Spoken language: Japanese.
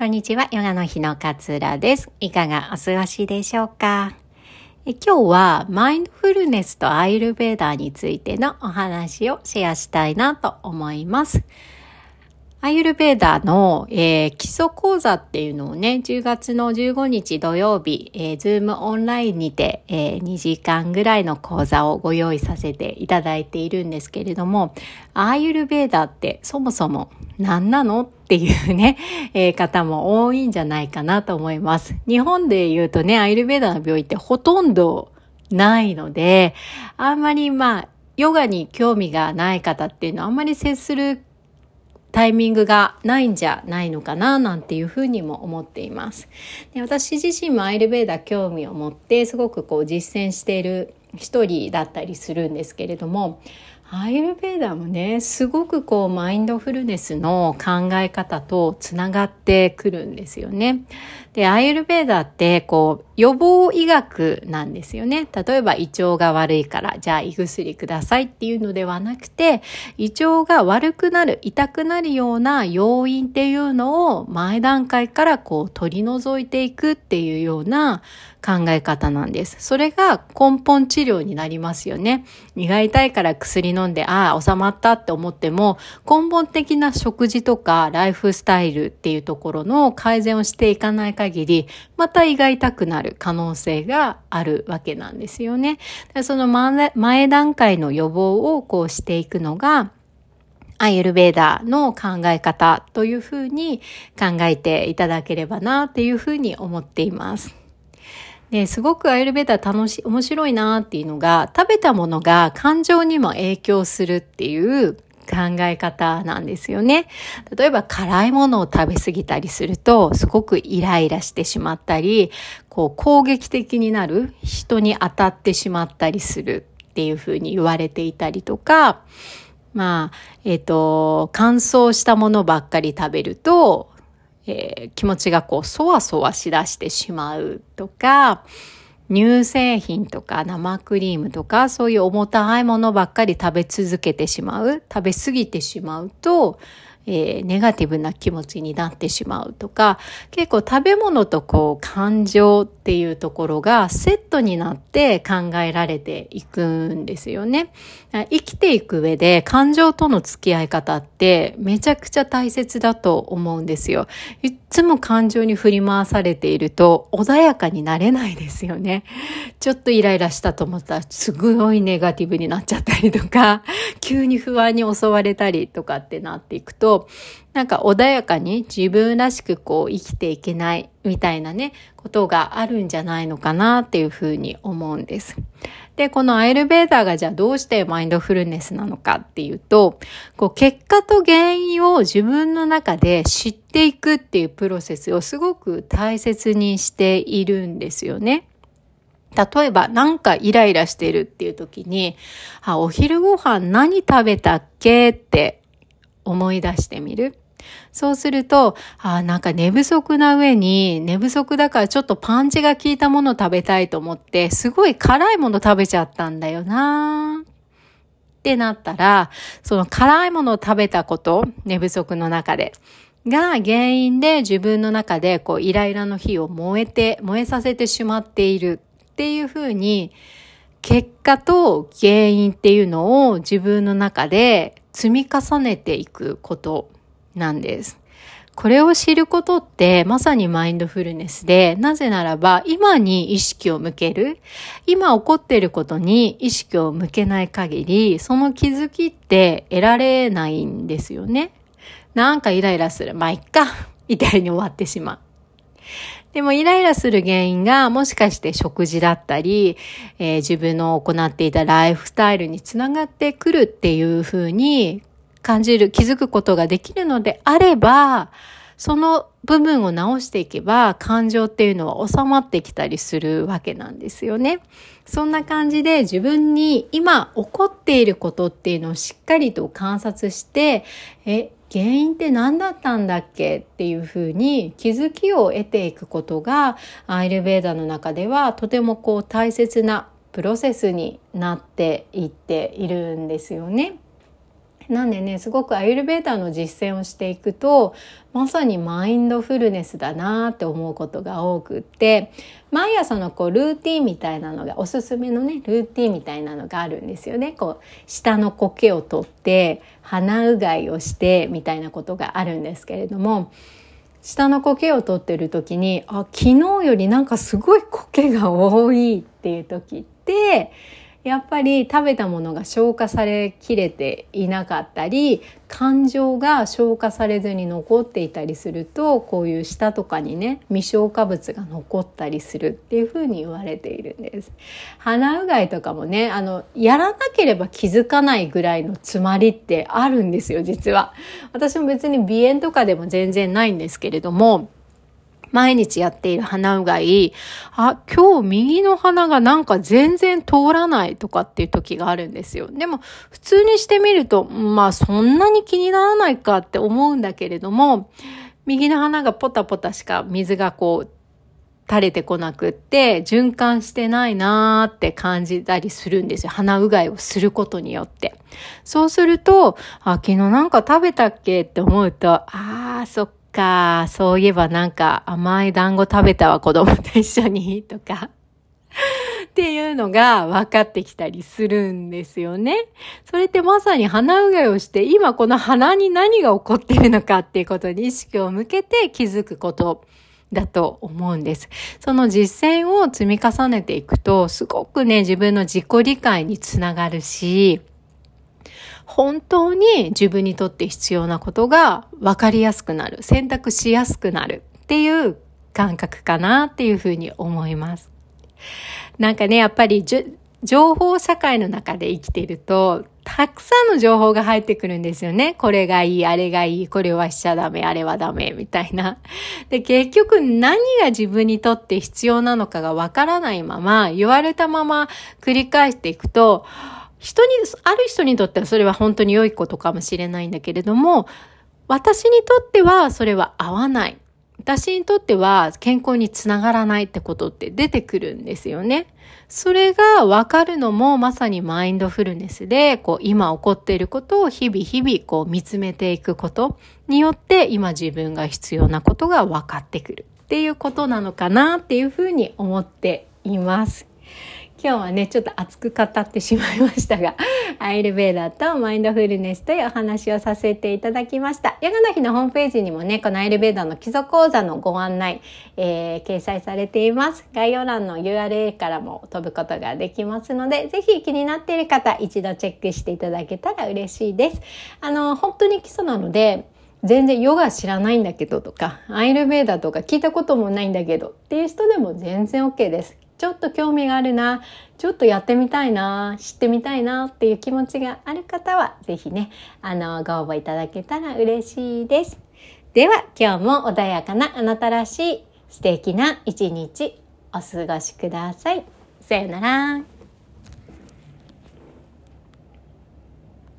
こんにちは、ヨガの日のかつらです。いかがお過ごしでしょうか？え今日はマインドフルネスとアイルベーダーについてのお話をシェアしたいなと思います。アイルベーダーの、えー、基礎講座っていうのをね、10月の15日土曜日、えー、ズームオンラインにて、えー、2時間ぐらいの講座をご用意させていただいているんですけれども、アイルベーダーってそもそも何なのっていうね、えー、方も多いんじゃないかなと思います。日本で言うとね、アイルベーダーの病院ってほとんどないので、あんまりまあ、ヨガに興味がない方っていうのはあんまり接するタイミングがないんじゃないのかななんていうふうにも思っています。で私自身もアイルベーダー興味を持ってすごくこう実践している一人だったりするんですけれどもアイルベーダーもねすごくこうマインドフルネスの考え方とつながってくるんですよね。でアイルベーダーってこう予防医学なんですよね。例えば胃腸が悪いからじゃあ胃薬くださいっていうのではなくて胃腸が悪くなる痛くなるような要因っていうのを前段階からこう取り除いていくっていうような考え方なんです。それが根本治療になりますよね。胃が痛いから薬飲んで、ああ、収まったって思っても、根本的な食事とかライフスタイルっていうところの改善をしていかない限り、また胃が痛くなる可能性があるわけなんですよね。その前段階の予防をこうしていくのが、アイエルベーダーの考え方というふうに考えていただければなっていうふうに思っています。で、すごくアイルベーダー楽しい、面白いなっていうのが、食べたものが感情にも影響するっていう考え方なんですよね。例えば辛いものを食べ過ぎたりすると、すごくイライラしてしまったり、こう攻撃的になる、人に当たってしまったりするっていうふうに言われていたりとか、まあ、えっ、ー、と、乾燥したものばっかり食べると、えー、気持ちがこう、そわそわしだしてしまうとか、乳製品とか生クリームとかそういう重たいものばっかり食べ続けてしまう、食べ過ぎてしまうと、えー、ネガティブな気持ちになってしまうとか、結構食べ物とこう感情っていうところがセットになって考えられていくんですよね。生きていく上で感情との付き合い方ってめちゃくちゃ大切だと思うんですよ。いつも感情に振り回されていると穏やかになれないですよね。ちょっとイライラしたと思ったらすごいネガティブになっちゃったりとか、急に不安に襲われたりとかってなっていくと、なんか穏やかに自分らしくこう生きていけないみたいなね、ことがあるんじゃないのかなっていうふうに思うんです。で、このアイルベーダーがじゃあどうしてマインドフルネスなのかっていうと、こう結果と原因を自分の中で知っていくっていうプロセスをすごく大切にしているんですよね。例えば、なんかイライラしてるっていう時に、あ、お昼ご飯何食べたっけって思い出してみる。そうすると、ああなんか寝不足な上に、寝不足だからちょっとパンチが効いたものを食べたいと思って、すごい辛いもの食べちゃったんだよなってなったら、その辛いものを食べたこと、寝不足の中で、が原因で自分の中でこうイライラの火を燃えて、燃えさせてしまっているっていうふうに、結果と原因っていうのを自分の中で積み重ねていくことなんです。これを知ることってまさにマインドフルネスで、なぜならば今に意識を向ける、今起こっていることに意識を向けない限り、その気づきって得られないんですよね。なんかイライラする。まあ、いっか。みたいに終わってしまう。でもイライラする原因がもしかして食事だったり、えー、自分の行っていたライフスタイルにつながってくるっていうふうに感じる、気づくことができるのであれば、その部分を直していけば感情っていうのは収まってきたりするわけなんですよね。そんな感じで自分に今起こっていることっていうのをしっかりと観察して、え、原因って何だったんだっけっていうふうに気づきを得ていくことがアイルベーダの中ではとてもこう大切なプロセスになっていっているんですよね。なんでね、すごくアイルベーダーの実践をしていくと、まさにマインドフルネスだなって思うことが多くって、毎朝のこうルーティンみたいなのが、おすすめのね、ルーティンみたいなのがあるんですよね。こう、下の苔を取って、鼻うがいをして、みたいなことがあるんですけれども、下の苔を取ってる時に、あ、昨日よりなんかすごい苔が多いっていう時って、やっぱり食べたものが消化されきれていなかったり感情が消化されずに残っていたりするとこういう舌とかにね未消化物が残ったりするっていうふうに言われているんです。鼻うがいとかもねあのやらなければ気づかないぐらいの詰まりってあるんですよ実は。私も別に鼻炎とかでも全然ないんですけれども毎日やっている鼻うがい、あ、今日右の鼻がなんか全然通らないとかっていう時があるんですよ。でも、普通にしてみると、まあそんなに気にならないかって思うんだけれども、右の鼻がポタポタしか水がこう、垂れてこなくって、循環してないなーって感じたりするんですよ。鼻うがいをすることによって。そうすると、あ、昨日なんか食べたっけって思うと、ああ、そっかか、そういえばなんか甘い団子食べたわ、子供と一緒に、とか。っていうのが分かってきたりするんですよね。それってまさに鼻うがいをして、今この鼻に何が起こってるのかっていうことに意識を向けて気づくことだと思うんです。その実践を積み重ねていくと、すごくね、自分の自己理解につながるし、本当に自分にとって必要なことが分かりやすくなる、選択しやすくなるっていう感覚かなっていうふうに思います。なんかね、やっぱり情報社会の中で生きていると、たくさんの情報が入ってくるんですよね。これがいい、あれがいい、これはしちゃダメ、あれはダメ、みたいな。で、結局何が自分にとって必要なのかがわからないまま、言われたまま繰り返していくと、人に、ある人にとってはそれは本当に良いことかもしれないんだけれども、私にとってはそれは合わない。私にとっては健康につながらないってことって出てくるんですよね。それがわかるのもまさにマインドフルネスで、こう今起こっていることを日々日々こう見つめていくことによって今自分が必要なことが分かってくるっていうことなのかなっていうふうに思っています。今日はね、ちょっと熱く語ってしまいましたが、アイルベーダーとマインドフルネスというお話をさせていただきました。ヨガの日のホームページにもね、このアイルベーダーの基礎講座のご案内、えー、掲載されています。概要欄の URL からも飛ぶことができますので、ぜひ気になっている方、一度チェックしていただけたら嬉しいです。あの、本当に基礎なので、全然ヨガ知らないんだけどとか、アイルベーダーとか聞いたこともないんだけどっていう人でも全然 OK です。ちょっと興味があるな、ちょっとやってみたいな、知ってみたいなっていう気持ちがある方は、ぜひね、あの、ご応募いただけたら嬉しいです。では、今日も穏やかなあなたらしい素敵な一日お過ごしください。さよなら。